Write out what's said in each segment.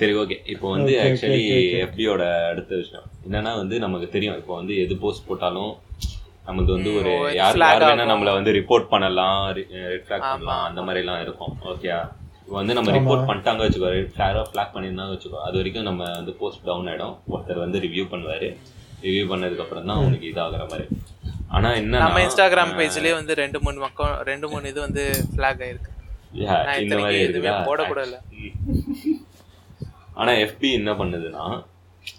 சரி ஓகே இப்போ வந்து ஆக்சுவலி எஃபியோட அடுத்த விஷயம். என்னன்னா வந்து நமக்கு தெரியும். இப்போ வந்து எது போஸ்ட் போட்டாலும் நமக்கு வந்து ஒரு யார் யார் வேணா நம்மள வந்து ரிப்போர்ட் பண்ணலாம் ரிஃப்ளாக்ட் பண்ணலாம் அந்த மாதிரி எல்லாம் இருக்கும். ஓகே இப்போ வந்து நம்ம ரிப்போர்ட் பண்ணிட்டாங்க வச்சுக்கோ ஃபிளாரோ ஃபிளாக் பண்ணியிருந்தாங்க வச்சுக்கோ அது வரைக்கும் நம்ம வந்து போஸ்ட் டவுன் ஆயிடும். ஒருத்தர் வந்து ரிவ்யூ பண்ணுவாரு. ரிவ்யூ பண்ணதுக்கு அப்புறம் தான் அவனுக்கு இதாகிற மாதிரி. ஆனா என்ன நம்ம இன்ஸ்டாகிராம் பேஜ்லயே வந்து ரெண்டு மூணு மக்கள் ரெண்டு மூணு இது வந்து ஃபிளாக் ஆயிருக்கு. இந்த மாதிரி இத்தனைக்கு எதுவுமே இருக்குதா போடக்கூட இல்ல ஆனா எஃபி என்ன பண்ணுதுன்னா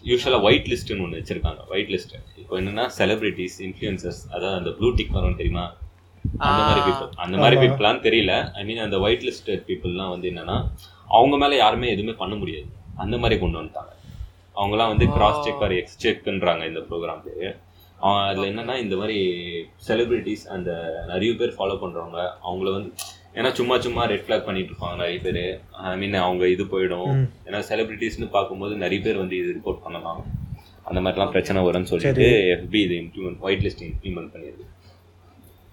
யூஸ்வலா ஒயிட் லிஸ்ட்னு ஒன்று வச்சிருக்காங்க. ஒயிட் லிஸ்ட் இப்போ என்னன்னா செலிபிரிட்டிஸ் இன்ஃப்ளூயன்சர்ஸ் அதாவது அந்த ப்ளூ டிக் வரும் தெரியுமா? அந்த மாதிரி பீப்புள் அந்த மாதிரி பீப்புளான்னு தெரியல. ஐ மீன் அந்த ஒயிட் லிஸ்டட் பீப்புள்லாம் வந்து என்னன்னா அவங்க மேல யாருமே எதுவுமே பண்ண முடியாது. அந்த மாதிரி கொண்டு வந்துட்டாங்க. அவங்கலாம் வந்து கிராஸ் செக் ஆர் எக்ஸ் செக்ன்றாங்க இந்த ப்ரோக்ராம் பேரு. அதுல என்னன்னா இந்த மாதிரி செலிபிரிட்டிஸ் அந்த நிறைய பேர் ஃபாலோ பண்றவங்க அவங்கள வந்து ஏன்னா சும்மா சும்மா ரெட் ஃபிளாக் பண்ணிட்டு இருப்பாங்க நிறைய பேர். ஐ மீன் அவங்க இது போயிடும். ஏன்னா செலிபிரிட்டிஸ்னு பார்க்கும்போது நிறைய பேர் வந்து இது ரிப்போர்ட் பண்ணலாம். அந்த மாதிரிலாம் பிரச்சனை வரும்னு சொல்லிட்டு எஃபி இது இம்ப்ளிமெண்ட் ஒயிட் லிஸ்ட் இம்ப்ளிமெண்ட் பண்ணியிருக்கு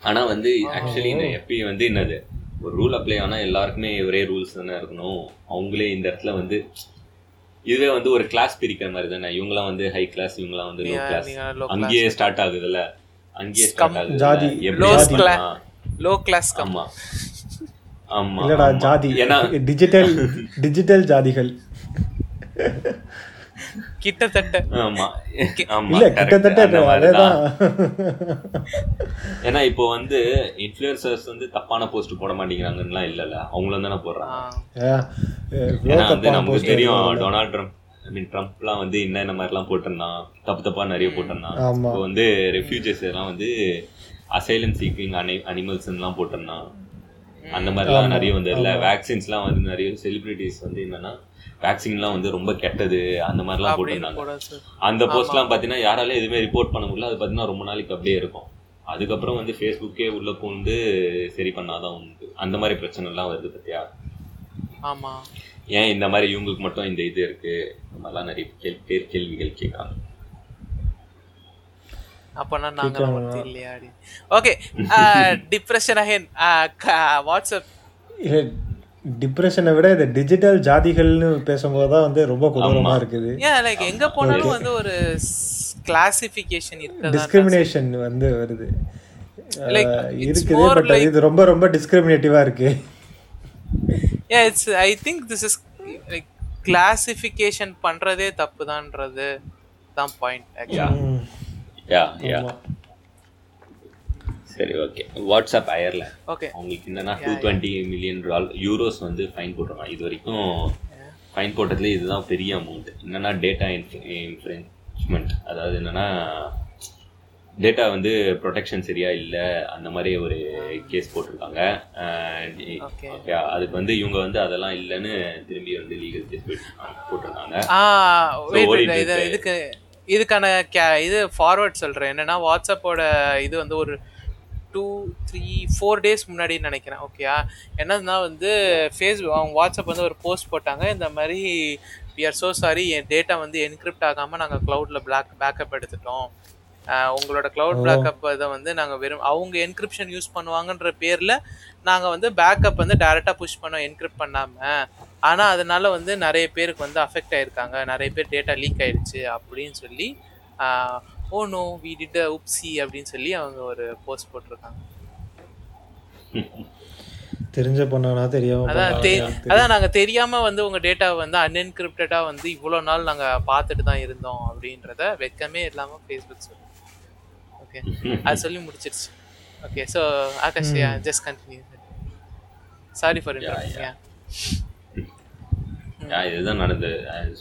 ஆனா வந்து ஆக்சுவலி இந்த எஃபி வந்து என்னது? ஒரு ரூல் அப்ளை ஆனா எல்லாருக்குமே ஒரே ரூல்ஸ் தானே இருக்கணும். அவங்களே இந்த இடத்துல வந்து இதுவே வந்து ஒரு கிளாஸ் பிரிக்கிற மாதிரி தானே? இவங்கலாம் வந்து ஹை கிளாஸ் இவங்கலாம் வந்து லோ கிளாஸ் அங்கேயே ஸ்டார்ட் ஆகுதுல்ல? அங்கேயே ஸ்டார்ட் ஆகுது ஜாதி. லோ கிளாஸ் ஆமா. ஆமா இல்லடா. ஜாதி. ஏன்னா டிஜிட்டல் டிஜிட்டல் ஜாதிகள். கிட்டத்தட்ட ஆமா ஆமா. கிட்டத்தட்ட அந்த மாதிரிதான். அதேதான் ஏன்னா இப்போ வந்து இன்ஃப்ளூயன்சர்ஸ் வந்து தப்பான போஸ்ட் போட மாட்டேங்கிறாங்கன்னா இல்லல்ல அவங்களும் தானே போடுறாங்க ஏன்னா வந்து நமக்கு தெரியும். டொனால்ட் ட்ரம்ப் ஐ மீன் ட்ரம்ப்லாம் வந்து என்னென்ன மாதிரிலாம் போட்டிருந்தான் தப்பு தப்பா நிறைய போட்டிருந்தான். இப்போ வந்து ரெஃப்யூஜஸ் எல்லாம் வந்து அசைலம் சீக்கிங் அனி அனிமல்ஸ்லாம் போட்டிருந்தான் அந்த மாதிரிலாம் நிறைய வந்து இல்லை. வேக்சின்ஸ்லாம் வந்து நிறைய செலிபிரிட்டிஸ் வந்து என்னன்னா வேக்சின்லாம் வந்து ரொம்ப கெட்டது அந்த மாதிரிலாம் போட்டிருந்தாங்க. அந்த போஸ்ட்லாம் பார்த்தீங்கன்னா யாராலையும் எதுவுமே ரிப்போர்ட் பண்ண முடியல. அது பார்த்தீங்கன்னா ரொம்ப நாளைக்கு அப்படியே இருக்கும். அதுக்கப்புறம் வந்து ஃபேஸ்புக்கே உள்ள பூந்து சரி பண்ணாதான் உண்டு. அந்த மாதிரி பிரச்சனை எல்லாம் வருது பத்தியா? ஆமா. ஏன் இந்த மாதிரி இவங்களுக்கு மட்டும் இந்த இது இருக்கு? இந்த மாதிரிலாம் நிறைய கேள்வி பேர் கேள்விகள் கேட்கறாங்க. அப்பனா நாங்க ஒருத்தி இல்லையா ஓகே டிப்ரெஷன் அஹென் வாட்ஸ்அப் டிப்ரெஷனை விட இந்த டிஜிட்டல் ஜாதிகள்னு பேசும்போது தான் வந்து ரொம்ப கொடூரமா இருக்குது. ஏன் லைக் எங்க போனாலும் வந்து ஒரு கிளாசிஃபிகேஷன் இருக்கதா. டிஸ்கிரிமினேஷன் வந்து வருது. இருக்குது பட் இது ரொம்ப ரொம்ப டிஸ்கிரிமினேட்டிவா இருக்கு. Yeah it's i think this is like classification பண்றதே தப்புதான்றது தான் பாயிண்ட் ஆக்சுவலி யா யா. சரி ஓகே வாட்ஸ்அப் அயர்லாண்ட் ஓகே அவங்களுக்கு என்னன்னா டூ டுவெண்ட்டி மில்லியன் டால் யூரோஸ் வந்து ஃபைன் போட்டிருக்காங்க இது வரைக்கும் ஃபைன் போட்டதுல இதுதான் பெரிய அமௌண்ட் என்னன்னா டேட்டா இன்ஃப்ரென்ச்மெண்ட் அதாவது என்னன்னா டேட்டா வந்து ப்ரொடெக்ஷன் சரியா இல்லை அந்த மாதிரி ஒரு கேஸ் போட்டிருக்காங்க. ஓகே அதுக்கு வந்து இவங்க வந்து அதெல்லாம் இல்லைன்னு திரும்பி வந்து லீகல் கேஸ் போட்டிருக்காங்க ஆ இதுக்கான கே- இது ஃபார்வர்ட் சொல்றேன். என்னன்னா வாட்ஸ்அப்போட இது வந்து ஒரு டூ த்ரீ ஃபோர் டேஸ் முன்னாடி நினைக்கிறேன். ஓகேயா என்னன்னா வந்து ஃபேஸ்புக் அவங்க வாட்ஸ்அப் வந்து ஒரு போஸ்ட் போட்டாங்க. இந்த மாதிரி வி ஆர் ஸோ சாரி என் டேட்டா வந்து என்கிரிப்ட் ஆகாமல் நாங்கள் க்ளவுடில் பிளாக் பேக்கப் எடுத்துட்டோம். உங்களோட க்ளவுட் பேக்கப் இதை வந்து நாங்கள் வெறும் அவங்க என்கிரிப்ஷன் யூஸ் பண்ணுவாங்கன்ற பேரில் நாங்கள் வந்து பேக்கப் வந்து டேரெக்டாக புஷ் பண்ணோம் என்கிரிப்ட் பண்ணாமல் ஆனால் அதனால வந்து நிறைய பேருக்கு வந்து அஃபெக்ட் ஆயிருக்காங்க. நிறைய பேர் டேட்டா லீக் ஆயிடுச்சு அப்படின்னு சொல்லி oh no we did oopsie அப்படின்னு சொல்லி அவங்க ஒரு போஸ்ட் போட்டிருக்காங்க. தெரிஞ்ச பொண்ணா தெரியாம அதான் அதான் நாங்கள் தெரியாமல் வந்து உங்கள் டேட்டாவை வந்து அன்என்கிரிப்டடாக வந்து இவ்வளோ நாள் நாங்கள் பார்த்துட்டு தான் இருந்தோம் அப்படின்றத வெக்கமே இல்லாமல் ஃபேஸ்புக் சொல்லு ஓகே அது சொல்லி முடிச்சிருச்சு. Okay so Akash just continue sorry for yeah. Yeah, இதுதான் நடந்தது.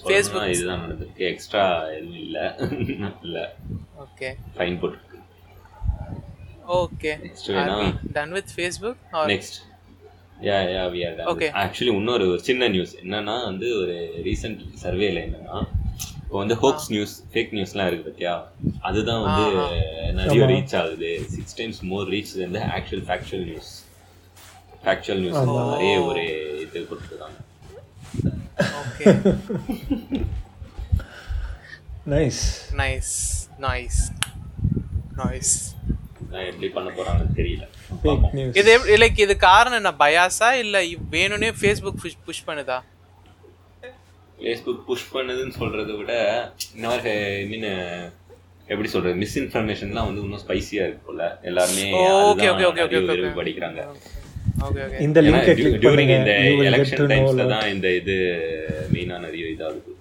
Facebook. இதுதான் நடந்திருக்கு எக்ஸ்ட்ரா எதுவும் இல்லை. இல்லை. ஓகே ஃபைன் போட்டிருக்கு. Okay? Done with Facebook or next yeah yeah we are Okay. Actually இன்னொரு ஒரு சின்ன நியூஸ் என்னன்னா வந்து ஒரு ரீசெண்ட் சர்வேல என்னன்னா இப்போ வந்து ஹோக்ஸ் நியூஸ் ஃபேக் நியூஸ்லாம் இருக்கு பத்தியா? அதுதான் வந்து நிறைய ரீச் ஆகுது. சிக்ஸ் டைம்ஸ் மோர் ரீச் வந்து actual factual news factual news நிறைய ஒரு இது கொடுத்துருக்காங்க nice nice nice nice noise எப்படி பண்ண போறாங்கன்னு தெரியல. இது காரணம் என்ன? பயாஸா இல்ல வேணும்னே ஃபேஸ்புக் புஷ் பண்ணுதா? ஃபேஸ்புக் புஷ் பண்ணுதுன்னு சொல்கிறத விட இந்த மாதிரி நின்று எப்படி சொல்கிறது மிஸ்இன்ஃபர்மேஷன்லாம் வந்து இன்னும் ஸ்பைஸியாக இருக்கும்ல. எல்லாருமே oh, படிக்கிறாங்க. இந்த லிங்க் கிளிக் பண்ணுங்க. இந்த எலெக்ஷன் டைம்ல தான் இந்த இது மெயினா நிறைய இதாகுது.